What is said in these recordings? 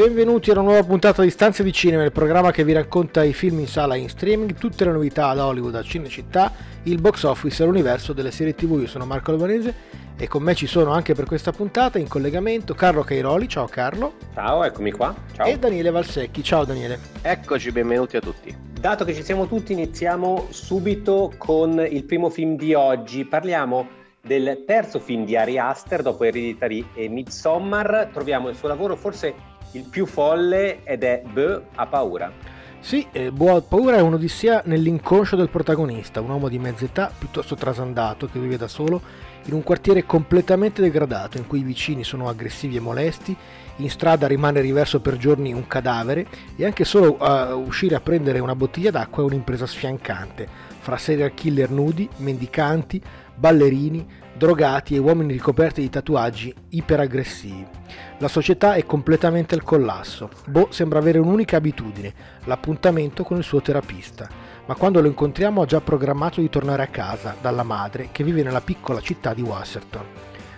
Benvenuti a una nuova puntata di Stanze di Cinema, il programma che vi racconta i film in sala e in streaming, tutte le novità da Hollywood a Cinecittà, il box office e l'universo delle serie TV. Io sono Marco Albanese e con me ci sono anche per questa puntata in collegamento Carlo Cairoli, ciao Carlo. Ciao, eccomi qua. Ciao. E Daniele Valsecchi, ciao Daniele. Eccoci, benvenuti a tutti. Dato che ci siamo tutti, iniziamo subito con il primo film di oggi. Parliamo del terzo film di Ari Aster dopo Hereditary e Midsommar. Troviamo il suo lavoro forse il più folle ed è Bö ha paura. Sì, eh, Bo ha paura è un'odissia nell'inconscio del protagonista, un uomo di mezza età piuttosto trasandato che vive da solo in un quartiere completamente degradato in cui i vicini sono aggressivi e molesti, in strada rimane riverso per giorni un cadavere e anche solo uh, uscire a prendere una bottiglia d'acqua è un'impresa sfiancante, fra serial killer nudi, mendicanti, ballerini, drogati e uomini ricoperti di tatuaggi iperaggressivi. La società è completamente al collasso. Bo sembra avere un'unica abitudine, l'appuntamento con il suo terapista, ma quando lo incontriamo ha già programmato di tornare a casa dalla madre che vive nella piccola città di Wasserton.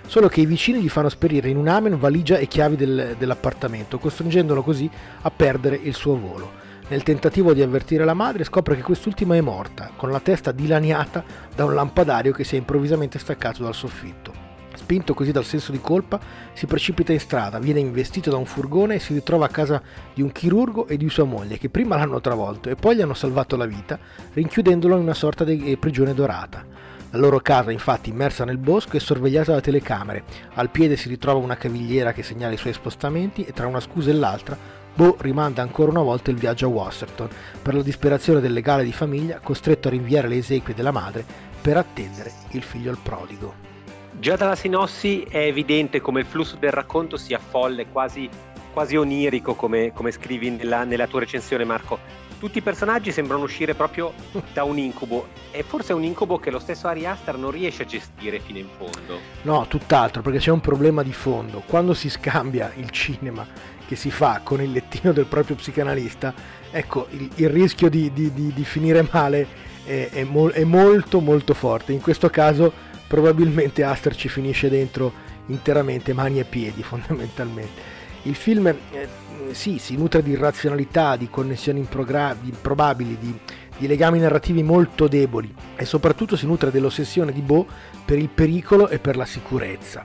Solo che i vicini gli fanno sperire in un amen valigia e chiavi del, dell'appartamento, costringendolo così a perdere il suo volo. Nel tentativo di avvertire la madre scopre che quest'ultima è morta, con la testa dilaniata da un lampadario che si è improvvisamente staccato dal soffitto. Spinto così dal senso di colpa, si precipita in strada, viene investito da un furgone e si ritrova a casa di un chirurgo e di sua moglie che prima l'hanno travolto e poi gli hanno salvato la vita, rinchiudendolo in una sorta di prigione dorata. La loro casa, infatti, immersa nel bosco, è sorvegliata da telecamere. Al piede si ritrova una cavigliera che segnala i suoi spostamenti e tra una scusa e l'altra Bo rimanda ancora una volta il viaggio a Wasserton per la disperazione del legale di famiglia costretto a rinviare le esequie della madre per attendere il figlio al prodigo. Già dalla sinossi è evidente come il flusso del racconto sia folle, quasi, quasi onirico, come, come scrivi nella, nella tua recensione Marco. Tutti i personaggi sembrano uscire proprio da un incubo e forse è un incubo che lo stesso Ari Aster non riesce a gestire fino in fondo. No, tutt'altro, perché c'è un problema di fondo. Quando si scambia il cinema che si fa con il lettino del proprio psicanalista, ecco, il, il rischio di, di, di, di, finire male è, è, mo- è, molto molto forte. In questo caso probabilmente Aster ci finisce dentro interamente mani e piedi fondamentalmente. Il film eh, sì, si nutre di irrazionalità, di connessioni improgra- improbabili, di, di legami narrativi molto deboli e soprattutto si nutre dell'ossessione di Bo per il pericolo e per la sicurezza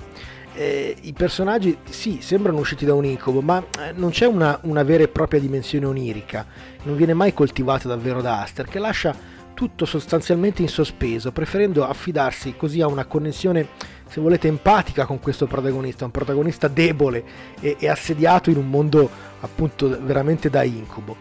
eh, i personaggi sì, sembrano usciti da un incubo, ma eh, non c'è una, una, vera e propria dimensione onirica, non viene mai coltivata davvero da Aster, che lascia tutto sostanzialmente in sospeso, preferendo affidarsi così a una connessione, se volete, empatica con questo protagonista, un protagonista debole e, e assediato in un mondo appunto veramente da incubo.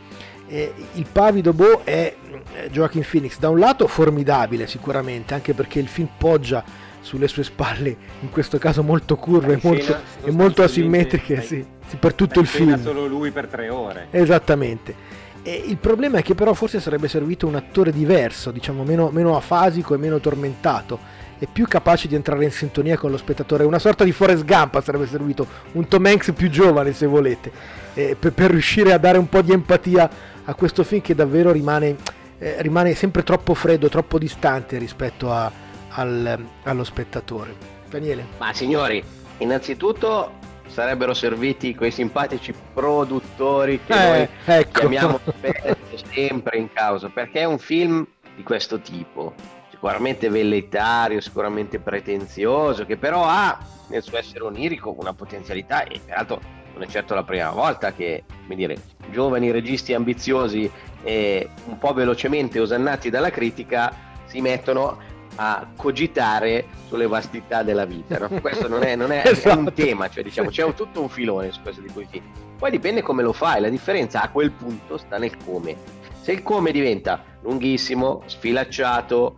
Eh, il pavido Bo è eh, Joaquin Phoenix, da un lato formidabile sicuramente, anche perché il film poggia sulle sue spalle, in questo caso molto curve e molto, e molto asimmetriche, sì, sì, per tutto il film. solo lui per tre ore. Esattamente. E il problema è che però forse sarebbe servito un attore diverso, diciamo meno, meno afasico e meno tormentato e più capace di entrare in sintonia con lo spettatore. Una sorta di Forrest Gump sarebbe servito, un Tom Hanks più giovane se volete, eh, per, per, riuscire a dare un po' di empatia a questo film che davvero rimane, eh, rimane sempre troppo freddo, troppo distante rispetto a, al, allo spettatore. Daniele. Ma signori, innanzitutto sarebbero serviti quei simpatici produttori che eh, noi ecco. chiamiamo sempre in causa, perché è un film di questo tipo, sicuramente velleitario, sicuramente pretenzioso, che però ha nel suo essere onirico una potenzialità e peraltro non è certo la prima volta che, come dire, giovani registi ambiziosi e un po' velocemente osannati dalla critica si mettono a cogitare sulle vastità della vita. No? Questo non, è, non è, esatto. è, un tema, cioè diciamo, c'è un, tutto un filone su questo di cui film. Poi dipende come lo fai, la differenza a quel punto sta nel come. Se il come diventa lunghissimo, sfilacciato,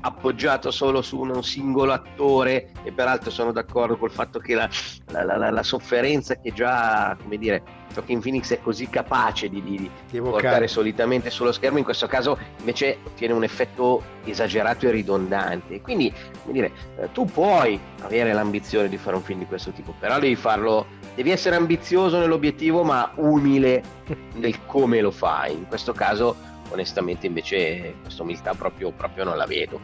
appoggiato solo su un singolo attore e peraltro sono d'accordo col fatto che la, la, la, la sofferenza che già, come dire, Joaquin Phoenix è così capace di, di, di portare solitamente sullo schermo, in questo caso invece ottiene un effetto esagerato e ridondante. Quindi, come dire, eh, tu puoi avere l'ambizione di fare un film di questo tipo, però devi farlo, devi essere ambizioso nell'obiettivo ma umile nel come lo fai. In questo caso onestamente invece questa umiltà proprio, proprio non la vedo.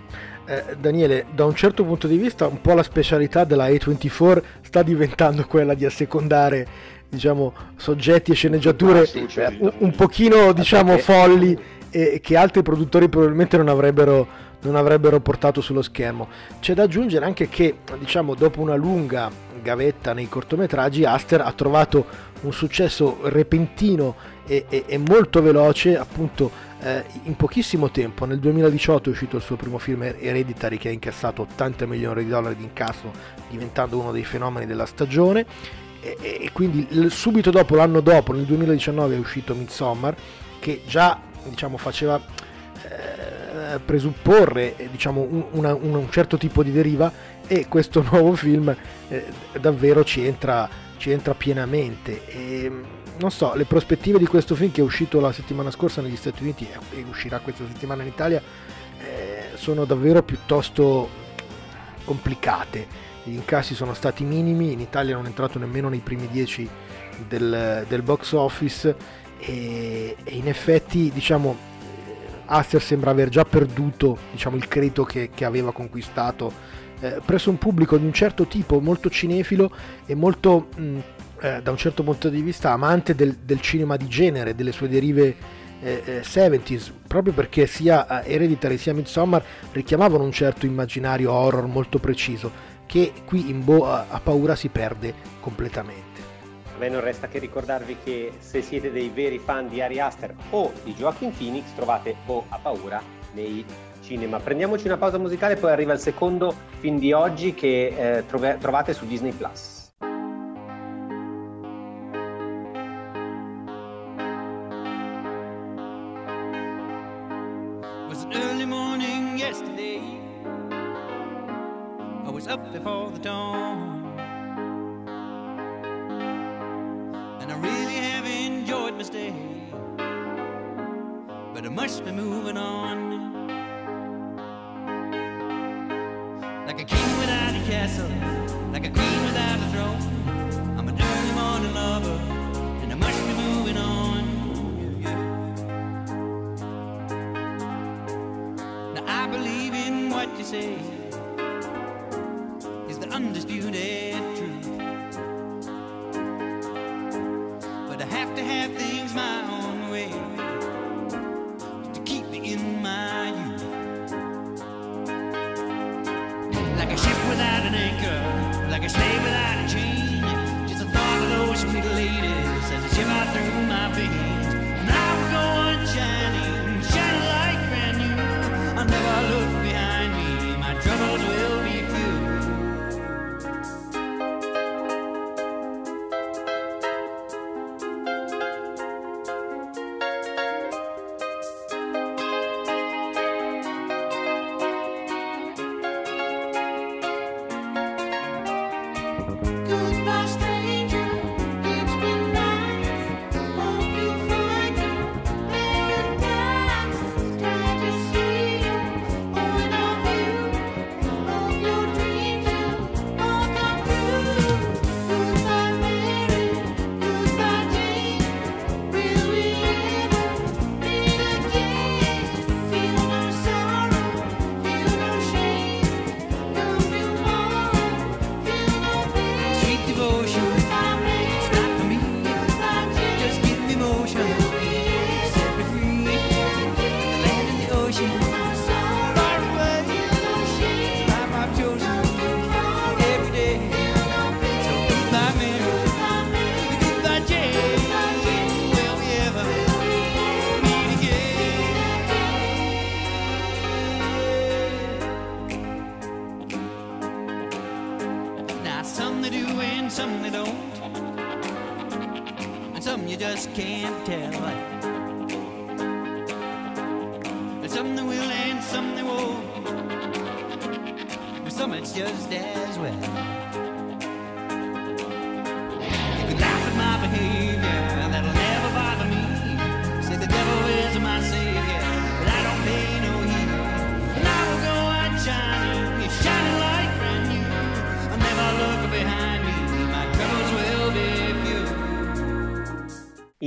Eh, Daniele, da un certo punto di vista un po' la specialità della A24 sta diventando quella di assecondare diciamo, soggetti e sceneggiature sì, certo. un, un, pochino diciamo, folli e che altri produttori probabilmente non avrebbero, non avrebbero portato sullo schermo. C'è da aggiungere anche che diciamo, dopo una lunga gavetta nei cortometraggi Aster ha trovato un successo repentino e, e, e molto veloce appunto eh, in pochissimo tempo, nel 2018 è uscito il suo primo film Hereditary che ha incassato 80 milioni di dollari di incasso, diventando uno dei fenomeni della stagione. E, e quindi subito dopo, l'anno dopo, nel 2019 è uscito Midsommar, che già diciamo, faceva eh, presupporre diciamo, un, una, un, certo tipo di deriva e questo nuovo film eh, davvero ci entra, ci entra pienamente. E, non so, le prospettive di questo film che è uscito la settimana scorsa negli Stati Uniti e uscirà questa settimana in Italia eh, sono davvero piuttosto complicate. Gli incassi sono stati minimi, in Italia non è entrato nemmeno nei primi dieci del, del box office e, e, in effetti diciamo Aster sembra aver già perduto diciamo, il credito che, che aveva conquistato eh, presso un pubblico di un certo tipo molto cinefilo e molto mh, eh, da un certo punto di vista amante del, del cinema di genere, delle sue derive eh, eh, 70s, proprio perché sia eh, Hereditary sia Midsommar richiamavano un certo immaginario horror molto preciso, che qui in Bo a, paura si perde completamente. A me non resta che ricordarvi che se siete dei veri fan di Ari Aster o di Joaquin Phoenix trovate Bo a paura nei cinema. Prendiamoci una pausa musicale, poi arriva il secondo film di oggi che eh, trovate su Disney Plus.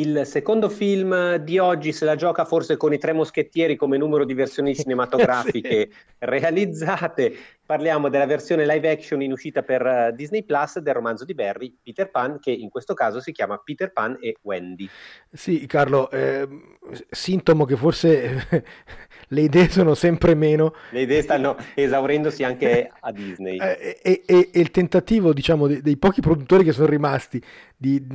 Il secondo film di oggi se la gioca forse con i tre moschettieri come numero di versioni cinematografiche sì. realizzate. Parliamo della versione live action in uscita per eh, Disney Plus del romanzo di Barry, Peter Pan, che in questo caso si chiama Peter Pan e Wendy. Sì, Carlo, eh, sintomo che forse le idee sono sempre meno. Le idee stanno esaurendosi anche a Disney. Eh, e, e, e, il tentativo, diciamo, dei, dei, pochi produttori che sono rimasti di,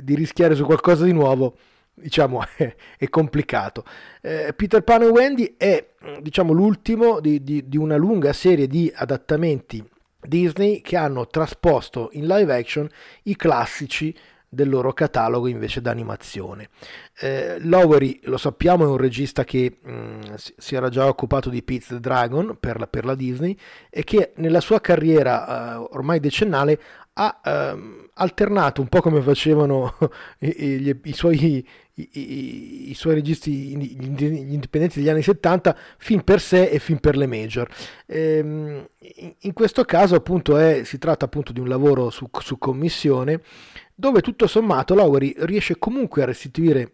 di rischiare su qualcosa di nuovo diciamo è, è complicato. Eh, Peter Pan e Wendy è diciamo l'ultimo di, di, di, una lunga serie di adattamenti Disney che hanno trasposto in live action i classici del loro catalogo invece d'animazione. Eh, Lowery, lo sappiamo, è un regista che mh, mm, si era già occupato di Pete the Dragon per la, per la Disney e che nella sua carriera eh, ormai decennale ha ehm, alternato un po' come facevano i, i, i, suoi, i, suoi, registi, gli indipendenti degli anni 70, film per sé e film per le major. Ehm, in, in, questo caso appunto è, si tratta appunto di un lavoro su, su commissione dove tutto sommato Lowery riesce comunque a restituire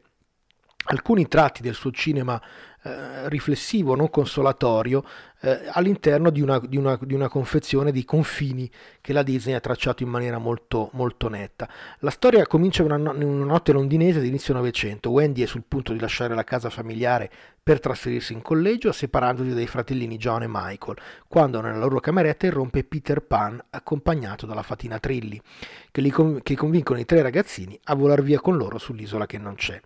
alcuni tratti del suo cinema eh, riflessivo, non consolatorio, eh, all'interno di una, di, una, di una, confezione di confini che la Disney ha tracciato in maniera molto, molto netta. La storia comincia in una, una notte londinese di inizio Novecento. Wendy è sul punto di lasciare la casa familiare per trasferirsi in collegio, separandosi dai fratellini John e Michael, quando nella loro cameretta irrompe Peter Pan accompagnato dalla fatina Trilli, che, li, che convincono i tre ragazzini a volar via con loro sull'isola che non c'è.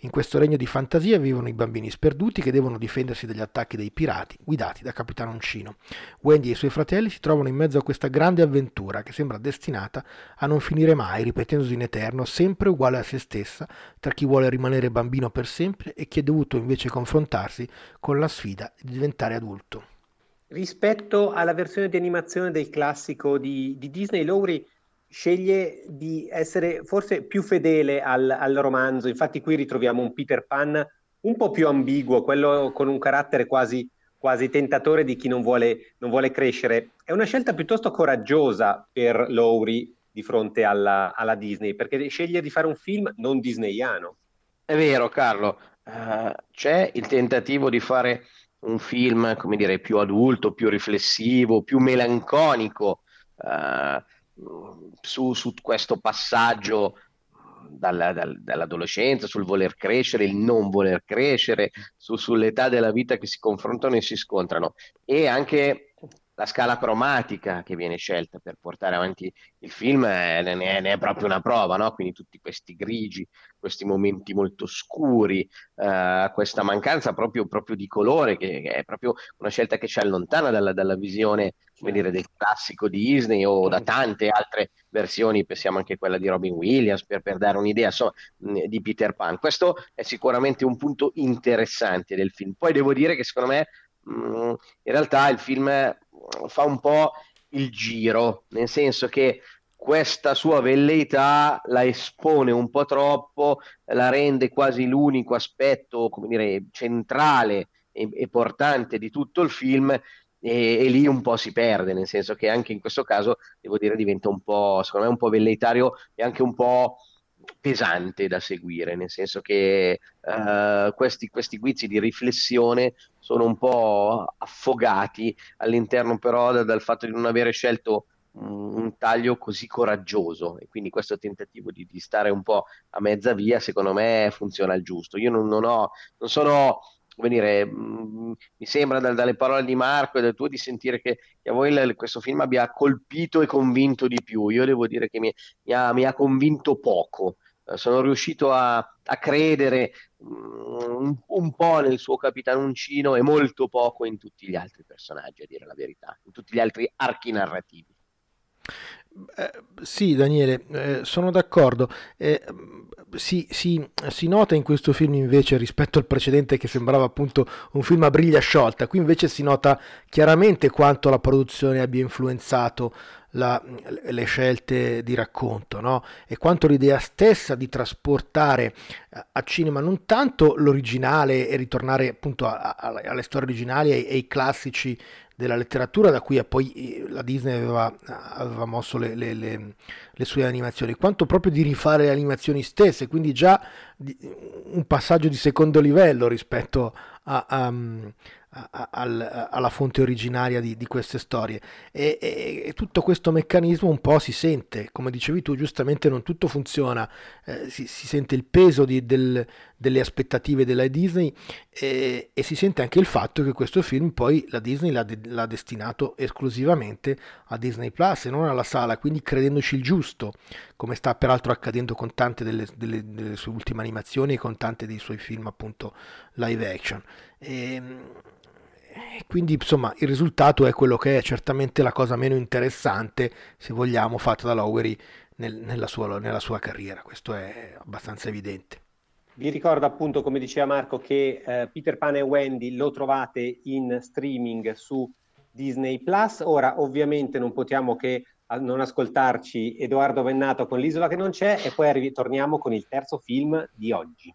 In questo regno di fantasia vivono i bambini sperduti che devono difendersi dagli attacchi dei pirati, guidati da Capitano Uncino. Wendy e i suoi fratelli si trovano in mezzo a questa grande avventura che sembra destinata a non finire mai, ripetendosi in eterno, sempre uguale a se stessa, tra chi vuole rimanere bambino per sempre e chi è dovuto invece confrontarsi con la sfida di diventare adulto. Rispetto alla versione di animazione del classico di, di Disney, Lowry sceglie di essere forse più fedele al, al, romanzo. Infatti, qui ritroviamo un Peter Pan un po' più ambiguo, quello con un carattere quasi, quasi tentatore di chi non vuole, non vuole, crescere. È una scelta piuttosto coraggiosa per Lowry di fronte alla, alla, Disney, perché sceglie di fare un film non disneyano. È vero, Carlo. Uh, c'è il tentativo di fare un film, come dire, più adulto, più riflessivo, più melanconico. Uh, su, su questo passaggio dalla, dal, dall'adolescenza, sul voler crescere, il non voler crescere, su, sull'età della vita che si confrontano e si scontrano. E anche la scala cromatica che viene scelta per portare avanti il film eh, ne, è, ne, è, proprio una prova, no? quindi tutti questi grigi, questi momenti molto scuri, eh, questa mancanza proprio, proprio di colore, che, che, è proprio una scelta che ci allontana dalla, dalla visione come dire, del classico di Disney o da tante altre versioni, pensiamo anche a quella di Robin Williams, per, per dare un'idea insomma, di Peter Pan. Questo è sicuramente un punto interessante del film. Poi devo dire che secondo me mh, in realtà il film fa un po' il giro, nel senso che questa sua velleità la espone un po' troppo, la rende quasi l'unico aspetto, come dire, centrale e, e portante di tutto il film e, e, lì un po' si perde, nel senso che anche in questo caso, devo dire, diventa un po', secondo me, un po' velleitario e anche un po' pesante da seguire, nel senso che uh, questi, questi guizzi di riflessione sono un po' affogati all'interno però da, dal fatto di non avere scelto un taglio così coraggioso e quindi questo tentativo di, di, stare un po' a mezza via secondo me funziona al giusto. Io non, non, ho, non sono come dire, mh, mi sembra da, dalle parole di Marco e dal tuo di sentire che, che a voi l- questo film abbia colpito e convinto di più. Io devo dire che mi, mi, ha, mi ha, convinto poco. Uh, sono riuscito a, a credere mh, un, un, po' nel suo capitano Uncino e molto poco in tutti gli altri personaggi, a dire la verità, in tutti gli altri archi narrativi. Eh, sì, Daniele, eh, sono d'accordo. Eh, si, si, si, nota in questo film invece rispetto al precedente che sembrava appunto un film a briglia sciolta, qui invece si nota chiaramente quanto la produzione abbia influenzato la, le scelte di racconto no? e quanto l'idea stessa di trasportare a cinema non tanto l'originale e ritornare appunto a, a, alle storie originali e ai classici della letteratura da cui poi eh, la Disney aveva, aveva mosso le, le, le, le, sue animazioni, quanto proprio di rifare le animazioni stesse, quindi già un passaggio di secondo livello rispetto a, a, al, alla fonte originaria di, di queste storie e, e, e, tutto questo meccanismo un po' si sente, come dicevi tu giustamente non tutto funziona, eh, si, si, sente il peso di, del, delle aspettative della Disney e, e, si sente anche il fatto che questo film poi la Disney l'ha, de, l'ha destinato esclusivamente a Disney Plus e non alla sala, quindi credendoci il giusto, come sta peraltro accadendo con tante delle, delle, delle sue ultime animazioni e con tanti dei suoi film appunto live action. E, ehm, e quindi insomma il risultato è quello che è certamente la cosa meno interessante, se vogliamo, fatta da Lowery nel, nella, sua, nella sua carriera, questo è abbastanza evidente. Vi ricordo appunto, come diceva Marco, che eh, Peter Pan e Wendy lo trovate in streaming su Disney Plus. Ora, ovviamente, non possiamo che non ascoltarci Edoardo Vennato con L'isola che non c'è e poi ritorniamo con il terzo film di oggi.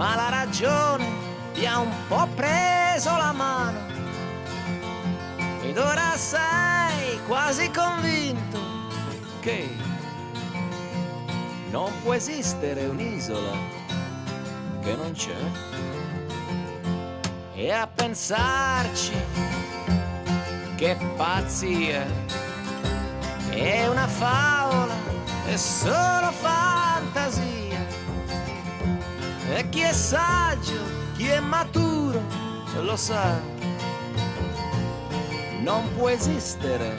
ma la ragione ti ha un po' preso la mano. Ed ora sei quasi convinto che non può esistere un'isola che non c'è. E a pensarci che pazzia. È una favola è solo fantasia e chi è saggio, chi è maturo, lo sa. Non può esistere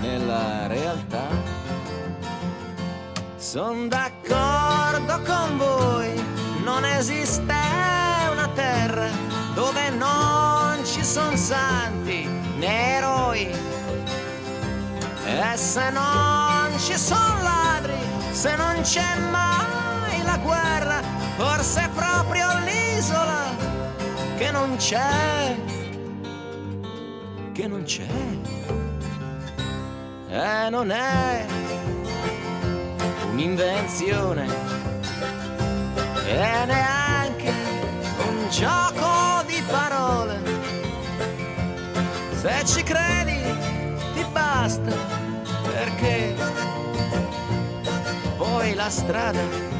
nella realtà. Sono d'accordo con voi, non esiste una terra dove non ci sono santi né eroi. E se non ci sono ladri, se non c'è mai la guerra, forse è proprio l'isola che non c'è, che non c'è, e non è un'invenzione e neanche un gioco di parole. Se ci credi ti basta perché poi la strada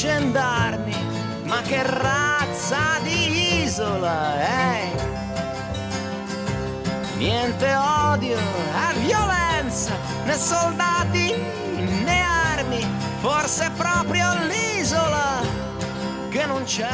gendarmi, ma che razza di isola è? Niente odio e violenza, né soldati né armi, forse proprio l'isola che non c'è.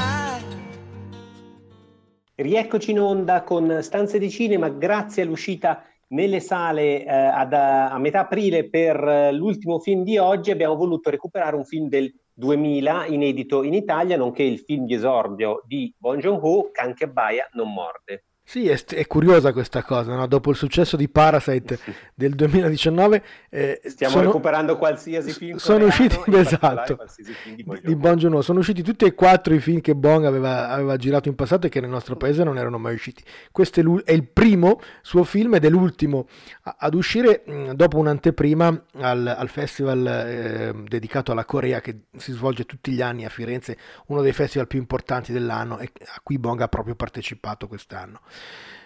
Rieccoci in onda con Stanze di Cinema, grazie all'uscita nelle sale eh, ad, a metà aprile per eh, l'ultimo film di oggi abbiamo voluto recuperare un film del 2000 inedito in Italia, nonché il film di esordio di Bong Joon-ho, Can che Baia non morde. Sì, è, è, curiosa questa cosa, no? dopo il successo di Parasite del 2019 eh, stiamo sono, recuperando qualsiasi film sono usciti, esatto, di, di Bon Joon-ho. sono usciti tutti e quattro i film che Bong aveva, aveva, girato in passato e che nel nostro paese non erano mai usciti. Questo è, è il primo suo film ed è l'ultimo ad uscire mh, dopo un'anteprima al, al festival eh, dedicato alla Corea che si svolge tutti gli anni a Firenze, uno dei festival più importanti dell'anno e a cui Bong ha proprio partecipato quest'anno.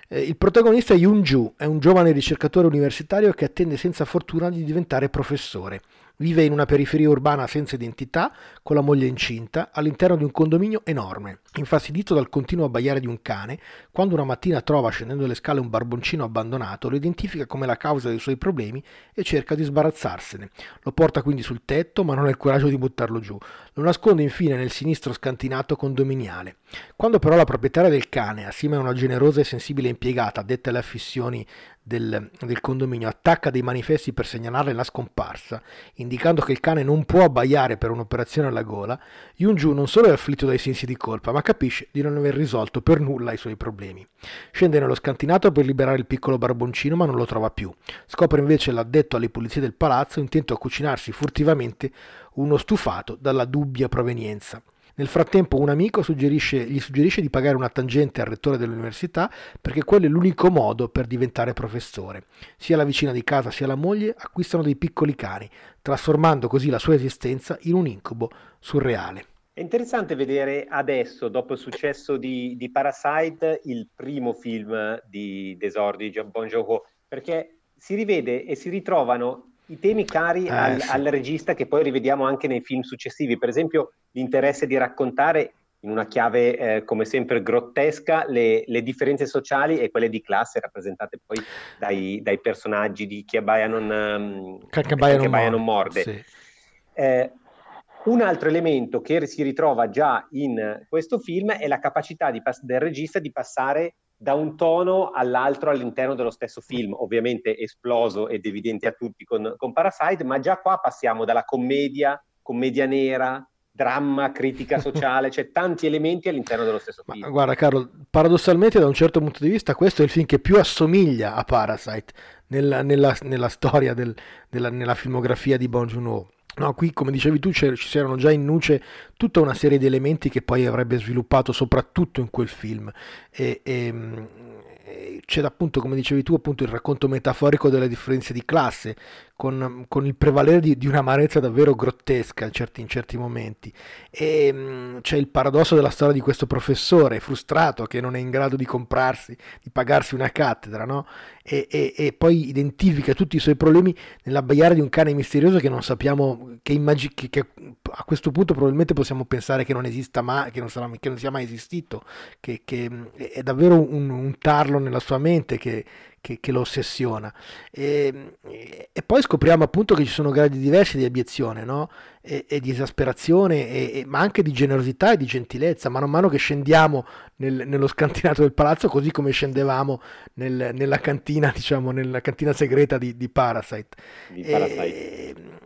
Eh, il protagonista è Yoon Ju, è un giovane ricercatore universitario che attende senza fortuna di diventare professore. Vive in una periferia urbana senza identità, con la moglie incinta, all'interno di un condominio enorme. Infastidito dal continuo abbaiare di un cane, quando una mattina trova scendendo le scale un barboncino abbandonato, lo identifica come la causa dei suoi problemi e cerca di sbarazzarsene. Lo porta quindi sul tetto, ma non ha il coraggio di buttarlo giù. Lo nasconde infine nel sinistro scantinato condominiale. Quando però la proprietaria del cane, assieme a una generosa e sensibile impiegata addetta alle affissioni del, del, condominio attacca dei manifesti per segnalarle la scomparsa, indicando che il cane non può abbaiare per un'operazione alla gola, Yunju non solo è afflitto dai sensi di colpa, ma capisce di non aver risolto per nulla i suoi problemi. Scende nello scantinato per liberare il piccolo barboncino, ma non lo trova più. Scopre invece l'addetto alle pulizie del palazzo, intento a cucinarsi furtivamente uno stufato dalla dubbia provenienza. Nel frattempo un amico suggerisce, gli suggerisce di pagare una tangente al rettore dell'università perché quello è l'unico modo per diventare professore. Sia la vicina di casa sia la moglie acquistano dei piccoli cani, trasformando così la sua esistenza in un incubo surreale. È interessante vedere adesso, dopo il successo di, di Parasite, il primo film di Desordi di Bon Joon-ho, perché si rivede e si ritrovano i temi cari eh, al, sì. al, regista che poi rivediamo anche nei film successivi. Per esempio, l'interesse di raccontare in una chiave eh, come sempre grottesca le, le, differenze sociali e quelle di classe rappresentate poi dai, dai personaggi di Chi abbaia non, abbaia non, morde. Sì. Eh, un altro elemento che si ritrova già in questo film è la capacità pass- del regista di passare da un tono all'altro all'interno dello stesso film, ovviamente esploso ed evidente a tutti con, con Parasite, ma già qua passiamo dalla commedia, commedia nera, dramma, critica sociale, c'è tanti elementi all'interno dello stesso film. Ma guarda Carlo, paradossalmente da un certo punto di vista questo è il film che più assomiglia a Parasite nella, nella, nella storia, del, della, nella filmografia di Bon Joon-ho. No, qui come dicevi tu ci c'erano già in nuce tutta una serie di elementi che poi avrebbe sviluppato soprattutto in quel film e, e c'è appunto come dicevi tu appunto il racconto metaforico delle differenze di classe con, con il prevalere di, di, un'amarezza davvero grottesca in certi, in certi momenti. E mh, mm, c'è il paradosso della storia di questo professore frustrato che non è in grado di comprarsi, di pagarsi una cattedra, no? E, e, e, poi identifica tutti i suoi problemi nell'abbaiare di un cane misterioso che non sappiamo, che, immag- che, che a questo punto probabilmente possiamo pensare che non esista mai, che non, sarà, che non sia mai esistito, che, mm, è davvero un, un tarlo nella sua mente che, che, che lo ossessiona. E, e, poi scopriamo appunto che ci sono gradi diversi di abiezione, no? e, e, di esasperazione, e, ma anche di generosità e di gentilezza. Man mano che scendiamo nel, nello scantinato del palazzo, così come scendevamo nel, nella cantina, diciamo, nella cantina segreta di, di Parasite. Di Parasite.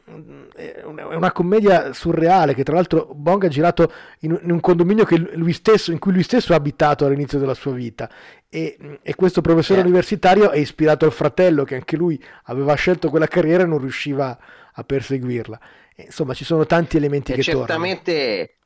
È una commedia surreale che tra l'altro Bong ha girato in, un condominio stesso, in cui lui stesso ha abitato all'inizio della sua vita e, e, questo professore eh. universitario è ispirato al fratello che anche lui aveva scelto quella carriera e non riusciva a perseguirla. Insomma, ci sono tanti elementi è che certamente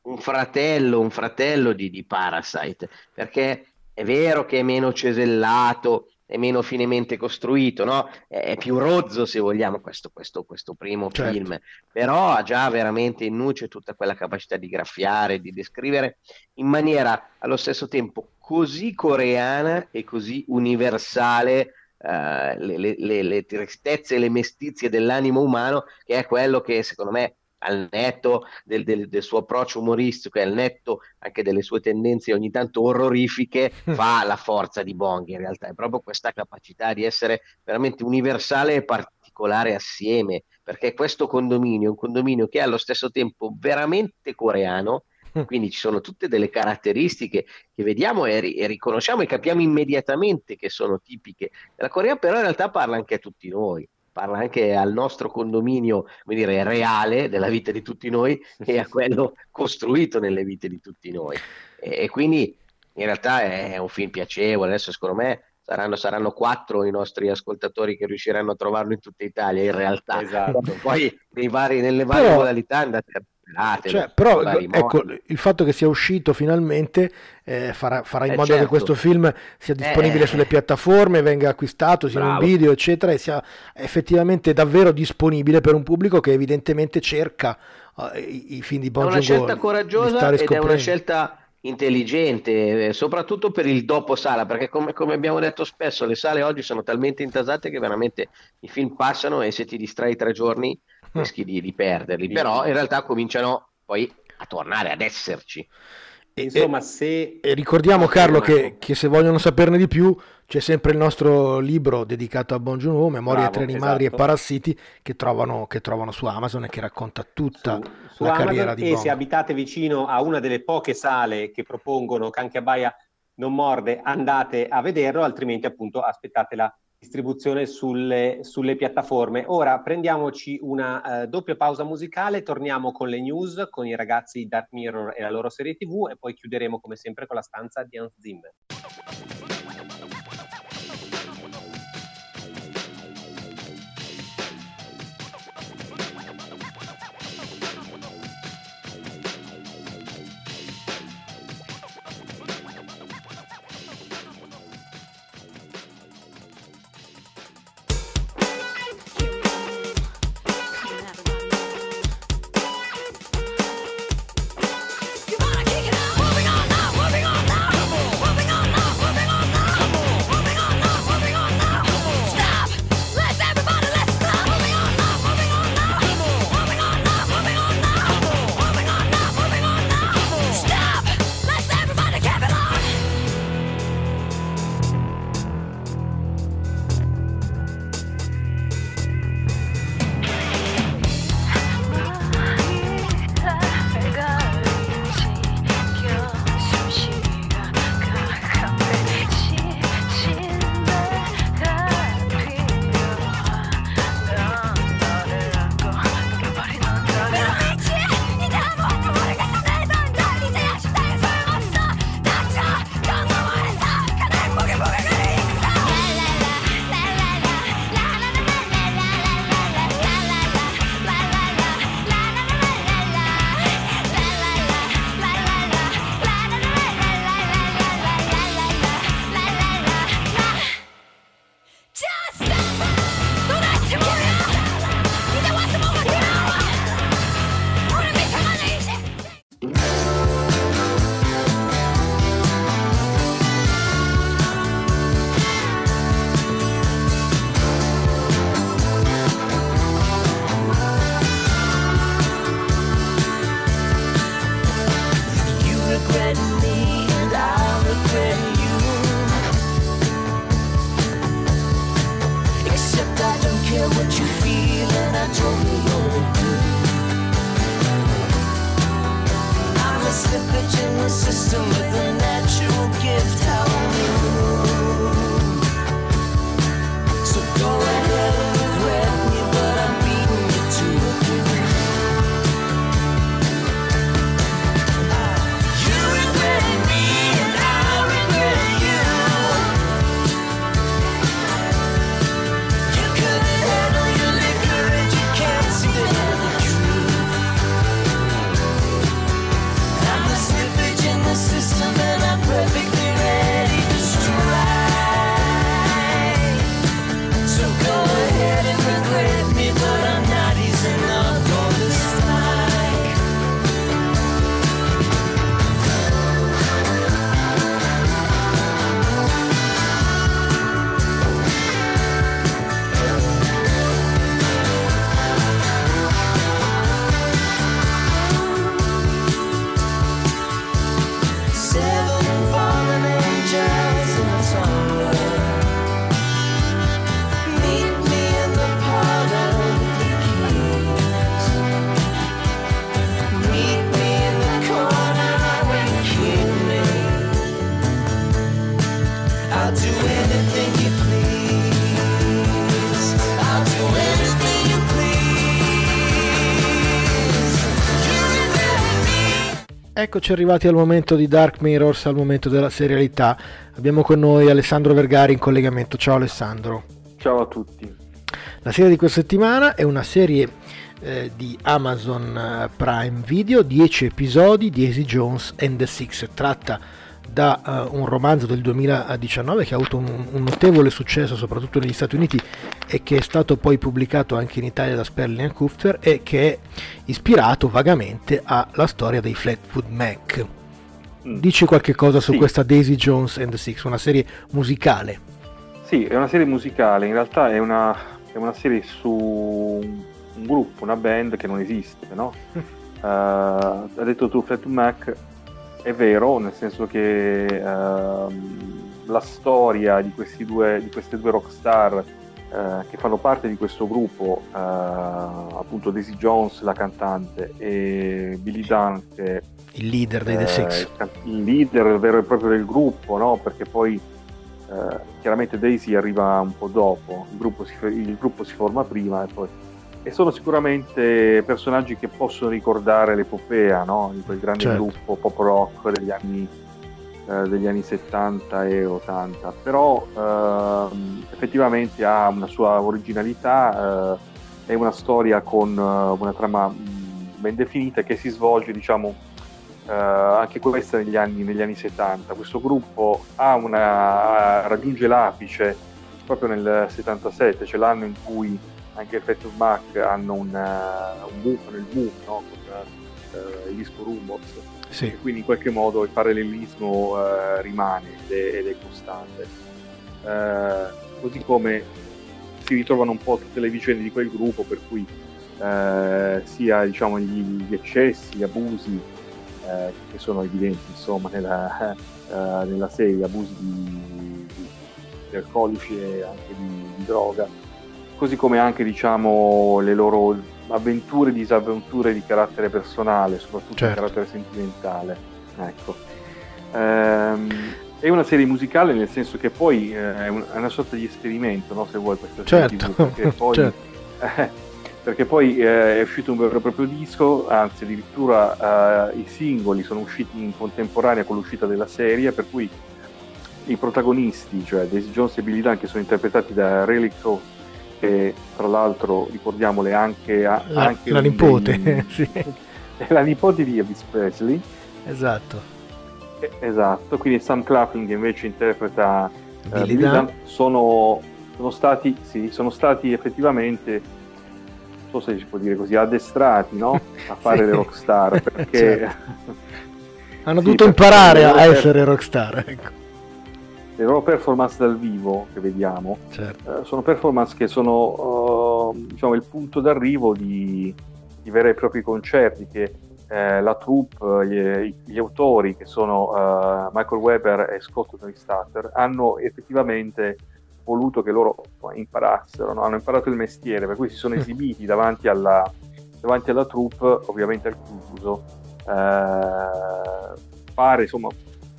tornano. un fratello, un fratello di, di Parasite, perché è vero che è meno cesellato, è meno finemente costruito, no? è più rozzo se vogliamo questo, questo, questo primo certo. film, però ha già veramente in nuce tutta quella capacità di graffiare, di descrivere in maniera allo stesso tempo così coreana e così universale uh, le, le, le, tristezze e le mestizie dell'animo umano, che è quello che secondo me al netto del, del, del, suo approccio umoristico e al netto anche delle sue tendenze ogni tanto orrorifiche, fa la forza di Bong in realtà, è proprio questa capacità di essere veramente universale e particolare assieme, perché questo condominio è un condominio che è allo stesso tempo veramente coreano, quindi ci sono tutte delle caratteristiche che vediamo e, ri- e, riconosciamo e capiamo immediatamente che sono tipiche della Corea, però in realtà parla anche a tutti noi, parla anche al nostro condominio, come dire, reale della vita di tutti noi e a quello costruito nelle vite di tutti noi. E, e quindi in realtà è un film piacevole, adesso secondo me saranno, saranno quattro i nostri ascoltatori che riusciranno a trovarlo in tutta Italia in realtà, esatto. poi vari, nelle varie Però... modalità andate a cioè, però ecco, il fatto che sia uscito finalmente eh, farà, farà, in eh modo certo. che questo film sia disponibile eh, sulle piattaforme, venga acquistato sia bravo. in un video, eccetera, e sia effettivamente davvero disponibile per un pubblico che evidentemente cerca uh, i, i, film di Bon È una scelta coraggiosa ed è una scelta intelligente, eh, soprattutto per il dopo sala, perché come, come, abbiamo detto spesso, le sale oggi sono talmente intasate che veramente i film passano e se ti distrai tre giorni rischi di, di perderli, però in realtà cominciano poi a tornare ad esserci. Insomma, se... E ricordiamo Carlo che, che, se vogliono saperne di più c'è sempre il nostro libro dedicato a Bon Joon-ho, Memorie, Bravo, treni esatto. madri e parassiti, che trovano, che trovano, su Amazon e che racconta tutta su, su la Amazon carriera di e Bon. se abitate vicino a una delle poche sale che propongono Canche a Baia non morde, andate a vederlo, altrimenti appunto aspettate la distribuzione sulle, sulle, piattaforme. Ora prendiamoci una uh, doppia pausa musicale, torniamo con le news, con i ragazzi di Dark Mirror e la loro serie TV e poi chiuderemo come sempre con la stanza di Hans Zimmer. Eccoci arrivati al momento di Dark Mirrors, al momento della serialità. Abbiamo con noi Alessandro Vergari in collegamento. Ciao Alessandro. Ciao a tutti. La serie di questa settimana è una serie eh, di Amazon eh, Prime Video, 10 episodi di Easy Jones and the Six. Tratta da uh, un romanzo del 2019 che ha avuto un, un, notevole successo soprattutto negli Stati Uniti e che è stato poi pubblicato anche in Italia da Sperling Kufter e che è ispirato vagamente alla storia dei Flatwood Mac. Mm. Dici qualche cosa su sì. questa Daisy Jones and the Six, una serie musicale? Sì, è una serie musicale, in realtà è una, è una serie su un gruppo, una band che non esiste, no? uh, ha detto tu Flatwood Mac, è vero, nel senso che ehm, la storia di, due, di, queste due rockstar eh, che fanno parte di questo gruppo, eh, appunto Daisy Jones, la cantante, e Billy Dunn, che il leader dei The eh, Six. Il leader vero e proprio del gruppo, no? perché poi eh, chiaramente Daisy arriva un po' dopo, il gruppo si, il gruppo si forma prima e poi e sono sicuramente personaggi che possono ricordare l'epopea no? di quel grande certo. gruppo pop rock degli anni, eh, degli anni 70 e 80 però eh, effettivamente ha una sua originalità eh, è una storia con uh, una trama mm, ben definita che si svolge diciamo uh, anche questa negli anni, negli anni 70 questo gruppo una, raggiunge l'apice proprio nel 77 cioè l'anno in cui anche Effective Mac hanno un, uh, un boom nel boom no? con il disco Rumors sì. e quindi in qualche modo il parallelismo uh, rimane ed è, ed è costante così come si ritrovano un po' tutte le vicende di quel gruppo per cui sia diciamo, gli, gli, eccessi, gli abusi che sono evidenti insomma nella, nella serie, abusi di, di, di alcolici e anche di, di droga così come anche diciamo, le loro avventure e disavventure di carattere personale, soprattutto certo. di carattere sentimentale. Ecco. Ehm, è una serie musicale nel senso che poi eh, è, una sorta di esperimento, no? se vuoi, questa serie certo. TV, perché poi, certo. eh, perché poi eh, è uscito un vero e proprio disco, anzi addirittura eh, i singoli sono usciti in contemporanea con l'uscita della serie, per cui i protagonisti, cioè Daisy Jones e Billy Dunn, che sono interpretati da Riley Crowe che tra l'altro ricordiamole anche, a, la, anche la nipote dei, sì. la nipote di Elvis Presley esatto esatto quindi Sam Claflin che invece interpreta uh, Billy Dunn sono, sono, stati sì, sono stati effettivamente non so se si può dire così addestrati no? a fare sì. le rockstar perché certo. hanno sì, dovuto imparare a essere rockstar ecco le loro performance dal vivo che vediamo certo. eh, sono performance che sono uh, diciamo, il punto d'arrivo di, di, veri e propri concerti che eh, la troupe, gli, gli, autori che sono uh, Michael Weber e Scott Tony Starter hanno effettivamente voluto che loro imparassero, no? hanno imparato il mestiere, per cui si sono esibiti davanti alla, davanti alla troupe, ovviamente al chiuso. Eh, pare insomma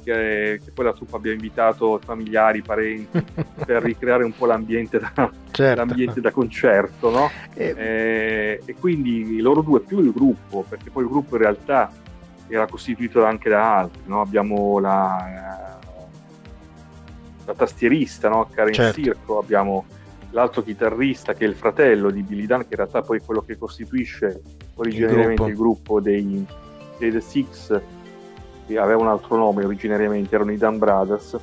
che, che, poi la truppa abbia invitato familiari, parenti per ricreare un po' l'ambiente da, certo. l'ambiente da concerto, no? E... Eh, e quindi loro due più il gruppo, perché poi il gruppo in realtà era costituito anche da altri, no? Abbiamo la, la tastierista, no? Karen certo. Circo, abbiamo l'altro chitarrista che è il fratello di Billy Dunn, che in realtà poi è quello che costituisce originariamente il gruppo, il gruppo dei, dei The Six, aveva un altro nome originariamente, erano i Dan Brothers,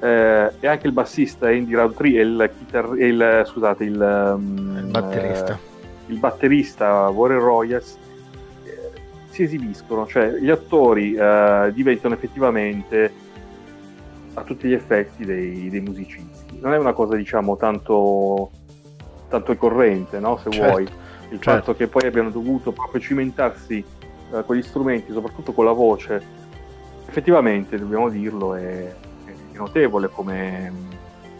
eh, e anche il bassista Andy Roundtree e il, chitar- e il, scusate, il, um, il batterista. Eh, il batterista Warren Royals eh, si esibiscono, cioè gli attori eh, diventano effettivamente a tutti gli effetti dei, dei, musicisti. Non è una cosa diciamo tanto, tanto corrente, no? se certo, vuoi. Il certo. fatto che poi abbiano dovuto proprio cimentarsi eh, con gli strumenti, soprattutto con la voce, effettivamente, dobbiamo dirlo, è, è notevole come,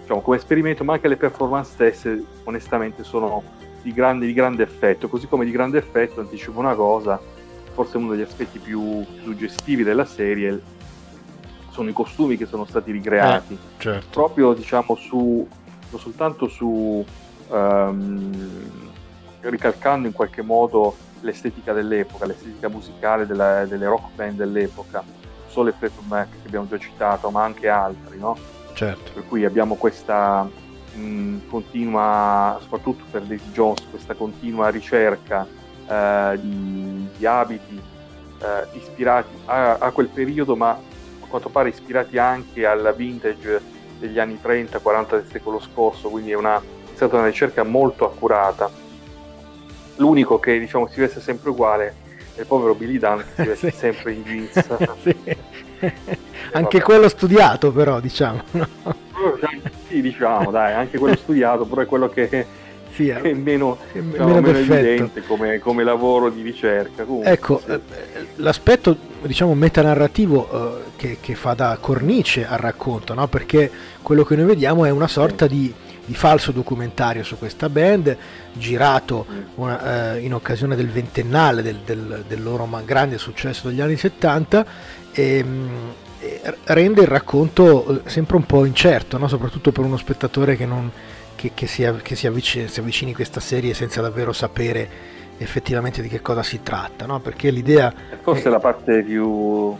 diciamo, come, esperimento, ma anche le performance stesse onestamente sono di grande, di grande effetto, così come di grande effetto, anticipo una cosa, forse uno degli aspetti più suggestivi della serie sono i costumi che sono stati ricreati, eh, certo. proprio diciamo su, non soltanto su, um, ricalcando in qualche modo l'estetica dell'epoca, l'estetica musicale della, delle rock band dell'epoca, solo il Fleetwood Mac che abbiamo già citato, ma anche altri, no? Certo. Per cui abbiamo questa mh, continua, soprattutto per Daisy Jones, questa continua ricerca eh, di, di, abiti eh, ispirati a, a, quel periodo, ma a quanto pare ispirati anche alla vintage degli anni 30-40 del secolo scorso, quindi è, una, è stata una ricerca molto accurata. L'unico che diciamo si veste sempre uguale è il povero Billy Dunn che si veste sempre in jeans. sì. Anche quello studiato però, diciamo. No? Sì, diciamo, dai, anche quello studiato, però è quello che sì, è meno, è diciamo, meno, meno evidente come, come, lavoro di ricerca. Comunque, ecco, sì. Eh, l'aspetto diciamo metanarrativo eh, che, che, fa da cornice al racconto, no? perché quello che noi vediamo è una sorta sì. di, di, falso documentario su questa band, girato mm. una, eh, in occasione del ventennale del, del, del loro grande successo degli anni 70. E, ehm, rende il racconto eh, sempre un po' incerto, no? soprattutto per uno spettatore che, non, che, che, si, che si, avvicini, si, avvicini, a questa serie senza davvero sapere effettivamente di che cosa si tratta, no? perché l'idea... Forse è la parte più,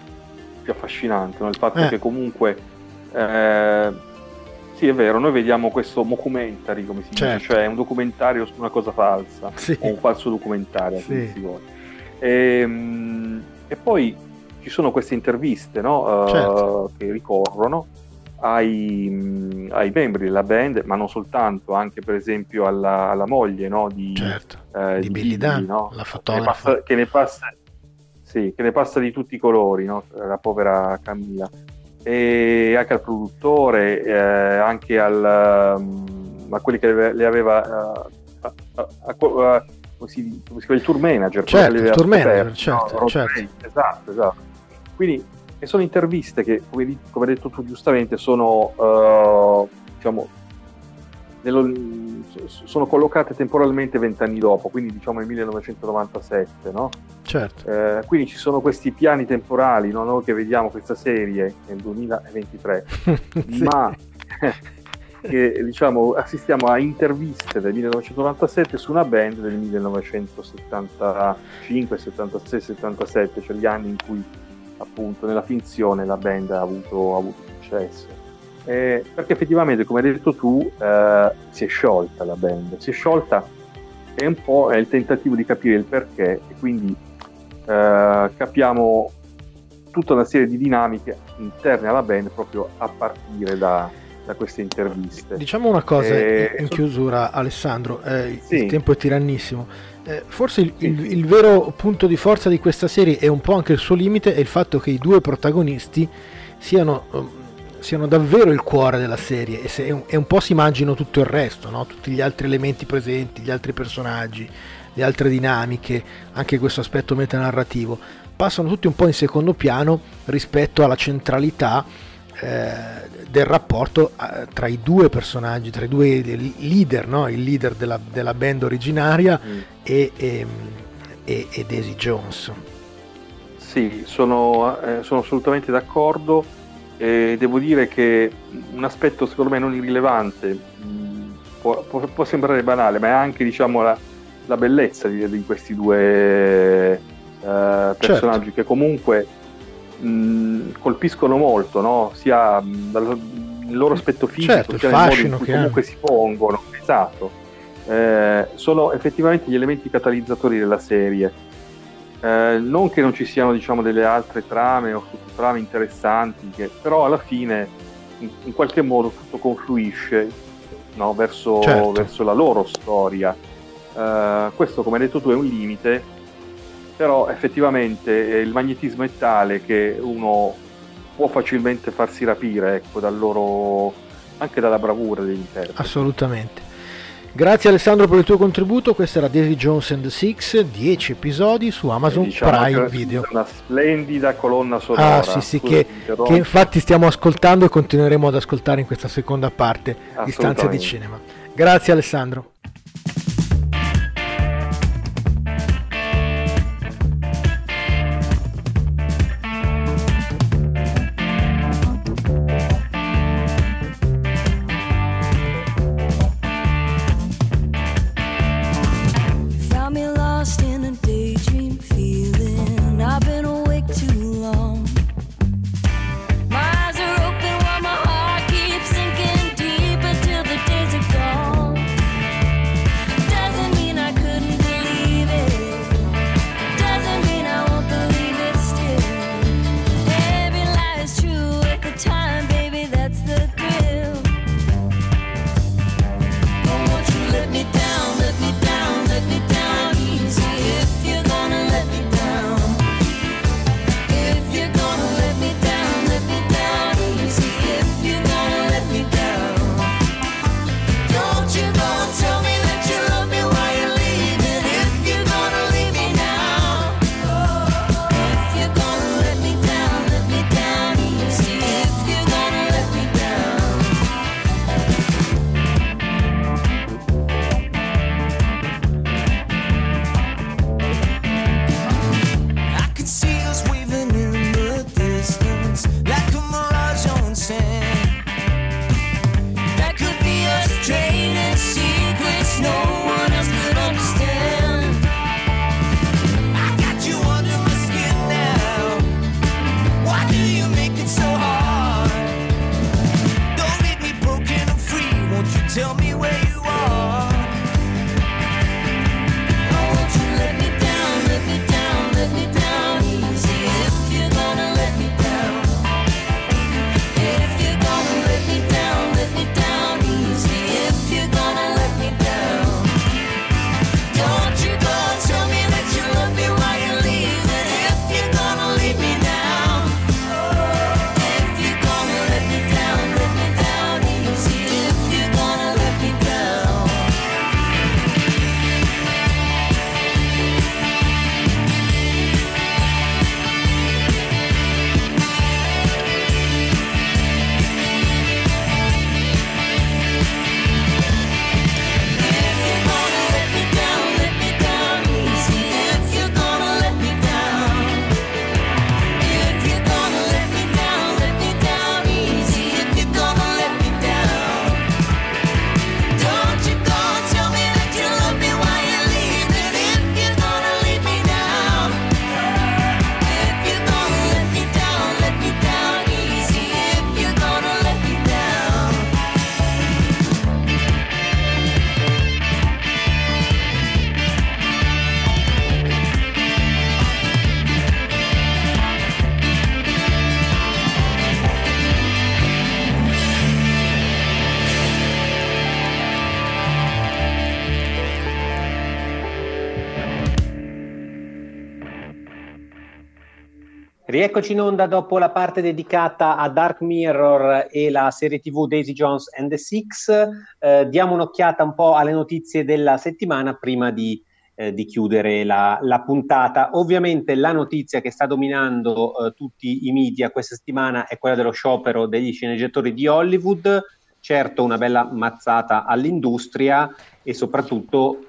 più affascinante, no? il fatto eh. che comunque... Eh, sì, è vero, noi vediamo questo documentary, come si certo. dice, cioè un documentario su una cosa falsa, sì. o un falso documentario, sì. si vuole. E, ehm, e poi ci sono queste interviste no? certo. uh, che ricorrono ai, mh, ai, membri della band, ma non soltanto, anche per esempio alla, alla moglie no? di, certo. uh, di, di Billy Dunn, no? la fotografa. Che ne, passa, sì, che ne passa di tutti i colori, la povera Camilla. E anche al produttore, eh, anche al, um, a quelli che le aveva... Uh, a, a, a, come si, come si chiama, il tour manager, certo, il tour manager, certo, no, certo. esatto, esatto. Quindi sono interviste che, come, come hai detto tu giustamente, sono, uh, diciamo, nello, sono collocate temporalmente vent'anni dopo, quindi diciamo nel 1997, no? Certo. Eh, quindi ci sono questi piani temporali, no? noi che vediamo questa serie nel 2023, sì. ma che diciamo assistiamo a interviste del 1997 su una band del 1975, 76, 77, cioè gli anni in cui appunto nella finzione la band ha avuto, ha avuto successo. Eh, perché effettivamente, come hai detto tu, eh, si è sciolta la band, si è sciolta e un po' è il tentativo di capire il perché e quindi eh, capiamo tutta una serie di dinamiche interne alla band proprio a partire da, da queste interviste. Diciamo una cosa eh, in chiusura, Alessandro, eh, sì. il tempo è tirannissimo. Eh, forse il, il, il, vero punto di forza di questa serie e un po' anche il suo limite è il fatto che i due protagonisti siano, um, siano davvero il cuore della serie e, se, e, un po' si immagino tutto il resto, no? tutti gli altri elementi presenti, gli altri personaggi, le altre dinamiche, anche questo aspetto metanarrativo, passano tutti un po' in secondo piano rispetto alla centralità eh, del rapporto eh, tra i due personaggi, tra i due leader, no? il leader della, della band originaria mm. e, e, e, e, Daisy Jones. Sì, sono, eh, sono assolutamente d'accordo e devo dire che un aspetto secondo me non irrilevante mm, può, può, può, sembrare banale, ma è anche diciamo, la, la bellezza di, di, questi due eh, personaggi certo. che comunque mh, colpiscono molto, no? sia dal loro aspetto fisico, certo, sia nel modo in cui comunque è. si pongono. Esatto. Eh, sono effettivamente gli elementi catalizzatori della serie. Eh, non che non ci siano diciamo, delle altre trame o sottotrame interessanti, che, però alla fine in, in qualche modo tutto confluisce no, verso, certo. verso, la loro storia. Eh, questo, come hai detto tu, è un limite però effettivamente eh, il magnetismo è tale che uno può facilmente farsi rapire ecco, dal loro, anche dalla bravura degli interpreti. Assolutamente. Grazie Alessandro per il tuo contributo, questa era Daisy Jones and the Six, 10 episodi su Amazon diciamo Prime Video. Una splendida colonna sonora. Ah sì sì, che, che, infatti stiamo ascoltando e continueremo ad ascoltare in questa seconda parte di Stanze di Cinema. Grazie Alessandro. Rieccoci in onda dopo la parte dedicata a Dark Mirror e la serie TV Daisy Jones and the Six. Eh, diamo un'occhiata un po' alle notizie della settimana prima di, eh, di chiudere la, la, puntata. Ovviamente la notizia che sta dominando eh, tutti i media questa settimana è quella dello sciopero degli sceneggiatori di Hollywood. Certo, una bella mazzata all'industria e soprattutto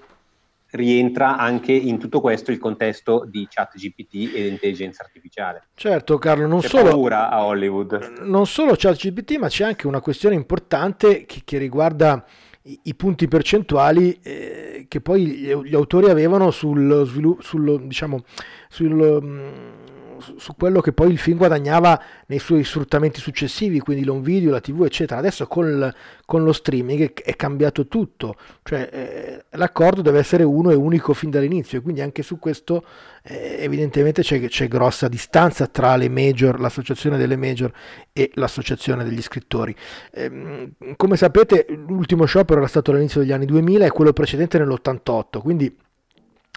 rientra anche in tutto questo il contesto di chat GPT e intelligenza artificiale. Certo Carlo, non c'è solo, paura a Hollywood. Non solo chat GPT, ma c'è anche una questione importante che, che riguarda i, i, punti percentuali eh, che poi gli, gli, autori avevano sul sviluppo, sul, diciamo, sul... Um, su quello che poi il film guadagnava nei suoi sfruttamenti successivi, quindi l'on video, la tv, eccetera. Adesso con, con lo streaming è, cambiato tutto, cioè eh, l'accordo deve essere uno e unico fin dall'inizio, e quindi anche su questo eh, evidentemente c'è, c'è, grossa distanza tra le major, l'associazione delle major e l'associazione degli scrittori. Eh, come sapete, l'ultimo sciopero era stato all'inizio degli anni 2000 e quello precedente nell'88, quindi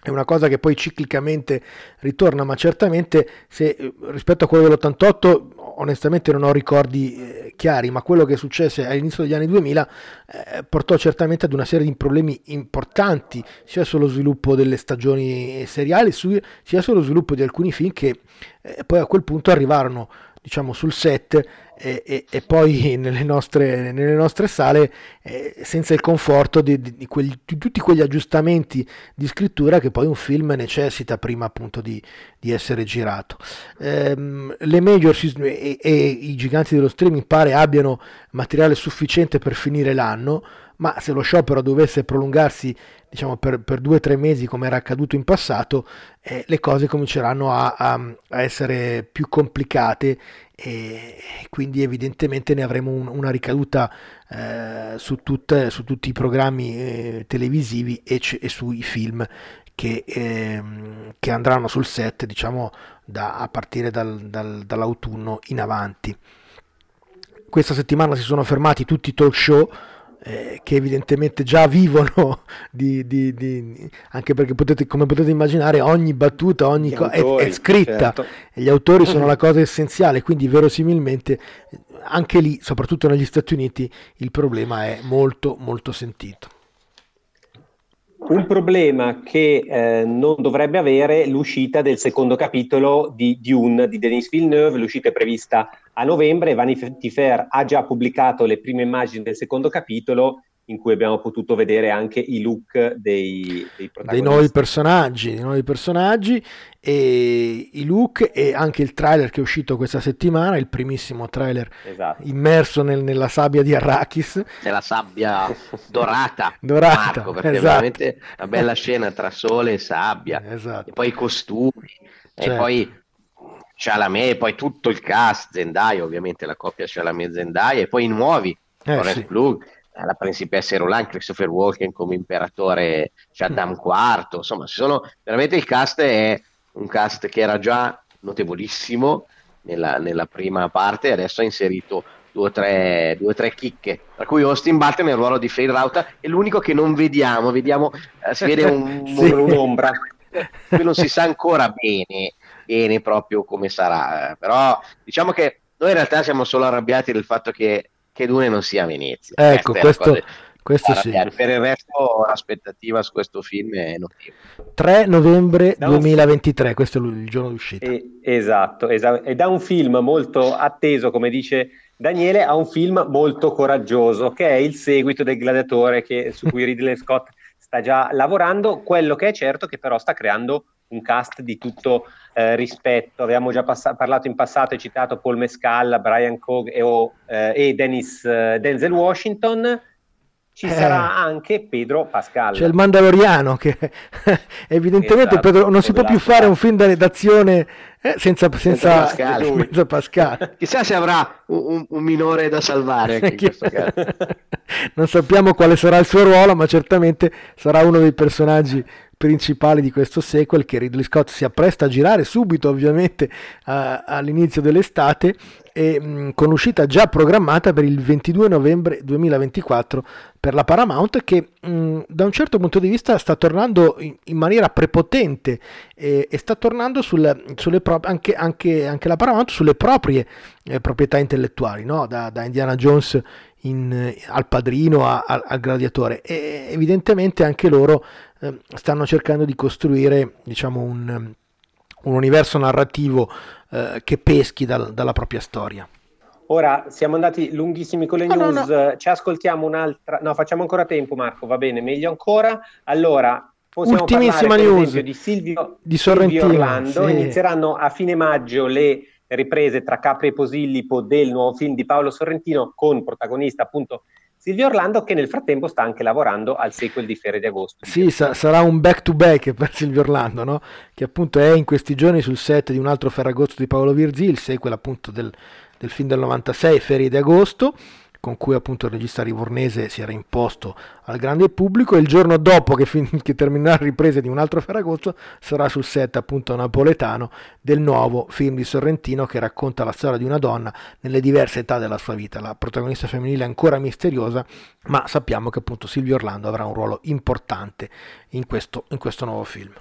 è una cosa che poi ciclicamente ritorna, ma certamente se, eh, rispetto a quello dell'88 onestamente non ho ricordi eh, chiari, ma quello che successe all'inizio degli anni 2000 eh, portò certamente ad una serie di problemi importanti, sia sullo sviluppo delle stagioni seriali, su, sia sullo sviluppo di alcuni film che eh, poi a quel punto arrivarono diciamo sul set e, e, e poi nelle nostre, nelle nostre sale eh, senza il conforto di, di, di, quegli, di, tutti quegli aggiustamenti di scrittura che poi un film necessita prima appunto di, essere girato. Ehm, le major e, e i giganti dello streaming pare abbiano materiale sufficiente per finire l'anno, ma se lo sciopero dovesse prolungarsi diciamo, per, per due o tre mesi come era accaduto in passato, eh, le cose cominceranno a, a, a, essere più complicate e quindi evidentemente ne avremo un, una ricaduta eh, su, tutte, su, tutti i programmi eh, televisivi e, c- e, sui film che, ehm, che, andranno sul set diciamo da, a partire dal, dal, dall'autunno in avanti. Questa settimana si sono fermati tutti i talk show eh, che evidentemente già vivono di, di, di, anche perché potete, come potete immaginare ogni battuta ogni co- autori, è, è, scritta certo. e gli autori sono la cosa essenziale quindi verosimilmente anche lì soprattutto negli Stati Uniti il problema è molto molto sentito un problema che eh, non dovrebbe avere l'uscita del secondo capitolo di Dune di Denis Villeneuve, l'uscita è prevista a novembre, Vanity Fair ha già pubblicato le prime immagini del secondo capitolo in cui abbiamo potuto vedere anche i look dei, dei, dei nuovi personaggi, dei nuovi personaggi e i look e anche il trailer che è uscito questa settimana, il primissimo trailer esatto. immerso nel, nella sabbia di Arrakis. Nella sabbia dorata, dorata Marco, perché esatto. veramente una bella scena tra sole e sabbia, esatto. e poi i costumi, certo. e poi Chalamet, poi tutto il cast, Zendaya ovviamente la coppia Chalamet-Zendaya, e poi i nuovi, eh, Forrest sì. Plug, la principessa Roland, Christopher Walken come imperatore Shaddam IV, insomma, sono, veramente il cast è un cast che era già notevolissimo nella, nella prima parte, adesso ha inserito due o, tre, due tre chicche, tra cui Austin Butler nel ruolo di Fade Rauta è l'unico che non vediamo, vediamo eh, si vede un, sì. un'ombra, qui non si sa ancora bene, bene proprio come sarà, eh, però diciamo che noi in realtà siamo solo arrabbiati del fatto che che Dune non sia Venezia. Ecco, questo, questo sì. Per il resto l'aspettativa su questo film è notevole. 3 novembre 2023, questo è il giorno d'uscita. E, esatto, esatto, e da un film molto atteso, come dice Daniele, a un film molto coraggioso, che è il seguito del Gladiatore che, su cui Ridley Scott sta già lavorando. Quello che è certo che però sta creando un cast di tutto eh, rispetto. Abbiamo già pass- parlato in passato e citato Paul Mescal, Brian Cog e, eh, e Dennis eh, Denzel Washington. Ci eh. sarà anche Pedro Pascal. C'è il Mandaloriano che evidentemente esatto, Pedro, non si può più fare un film d'azione eh, senza, senza, senza, Pascal. senza Pascal. Chissà se avrà un, un minore da salvare. non sappiamo quale sarà il suo ruolo, ma certamente sarà uno dei personaggi principali di questo sequel che Ridley Scott si appresta a girare subito ovviamente a, all'inizio dell'estate e mh, con uscita già programmata per il 22 novembre 2024 per la Paramount che mh, da un certo punto di vista sta tornando in, in maniera prepotente e, e sta tornando sul, pro- anche, anche, anche, la Paramount sulle proprie eh, proprietà intellettuali, no? da, da Indiana Jones in, al padrino a, a, al gladiatore e evidentemente anche loro eh, stanno cercando di costruire diciamo un, un universo narrativo eh, che peschi dal, dalla propria storia. Ora siamo andati lunghissimi con le oh, news, no, no. ci ascoltiamo un'altra. No, facciamo ancora tempo, Marco. Va bene, meglio ancora. Allora, possiamo Ultimissima parlare, news di Silvio, di Sorrentino. Silvio Orlando. Sì. Inizieranno a fine maggio le riprese tra Capri e Posillipo del nuovo film di Paolo Sorrentino con protagonista appunto Silvio Orlando che nel frattempo sta anche lavorando al sequel di Ferie di Agosto. Sì, sa- sarà un back to back per Silvio Orlando, no? che appunto è in questi giorni sul set di un altro Ferragosto di Paolo Virzi, il sequel appunto del, del film del 96, Ferie di Agosto, con cui appunto il regista rivornese si era imposto al grande pubblico e il giorno dopo che, fin- che terminerà la ripresa di un altro Ferragosto sarà sul set appunto napoletano del nuovo film di Sorrentino che racconta la storia di una donna nelle diverse età della sua vita. La protagonista femminile è ancora misteriosa, ma sappiamo che appunto Silvio Orlando avrà un ruolo importante in questo, in questo nuovo film.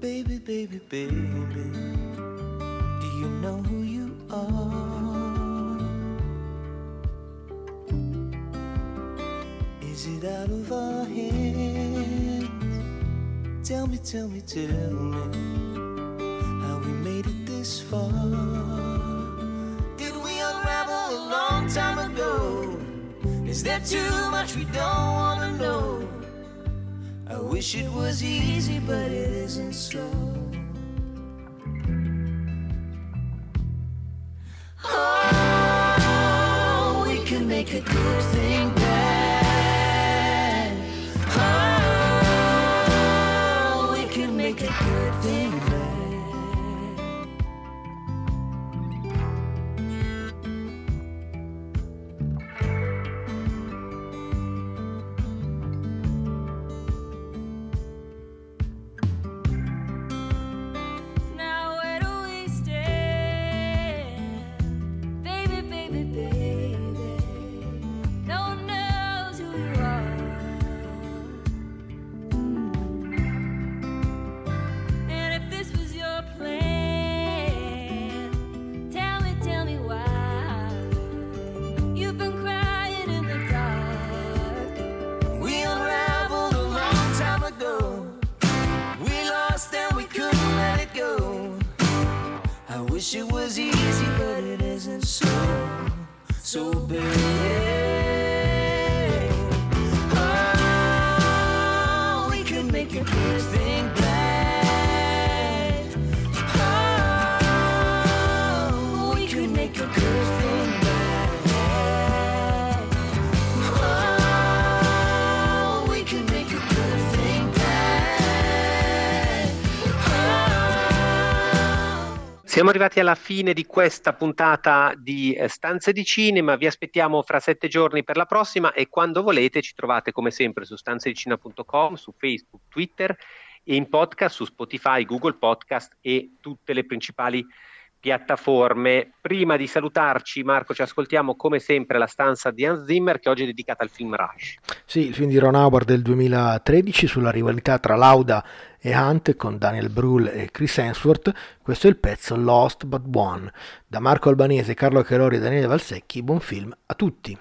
Baby, baby. Baby. Do you know who you are? Is it out of our hands? Tell me, tell me, tell me how we made it this far. Did we unravel a long time ago? Is there too much we don't wanna know? I wish it was easy, but it isn't so. Oh, we can make a good thing Siamo arrivati alla fine di questa puntata di eh, Stanze di Cinema, vi aspettiamo fra sette giorni per la prossima e quando volete ci trovate come sempre su stanzedicina.com, su Facebook, Twitter e in podcast su Spotify, Google Podcast e tutte le principali piattaforme. Prima di salutarci, Marco, ci ascoltiamo come sempre la stanza di Hans Zimmer che oggi è dedicata al film Rush. Sì, il film di Ron Howard del 2013 sulla rivalità tra Lauda e Hunt con Daniel Brühl e Chris Hemsworth. Questo è il pezzo Lost But One. Da Marco Albanese, Carlo Cherori e Daniele Valsecchi, buon film a tutti.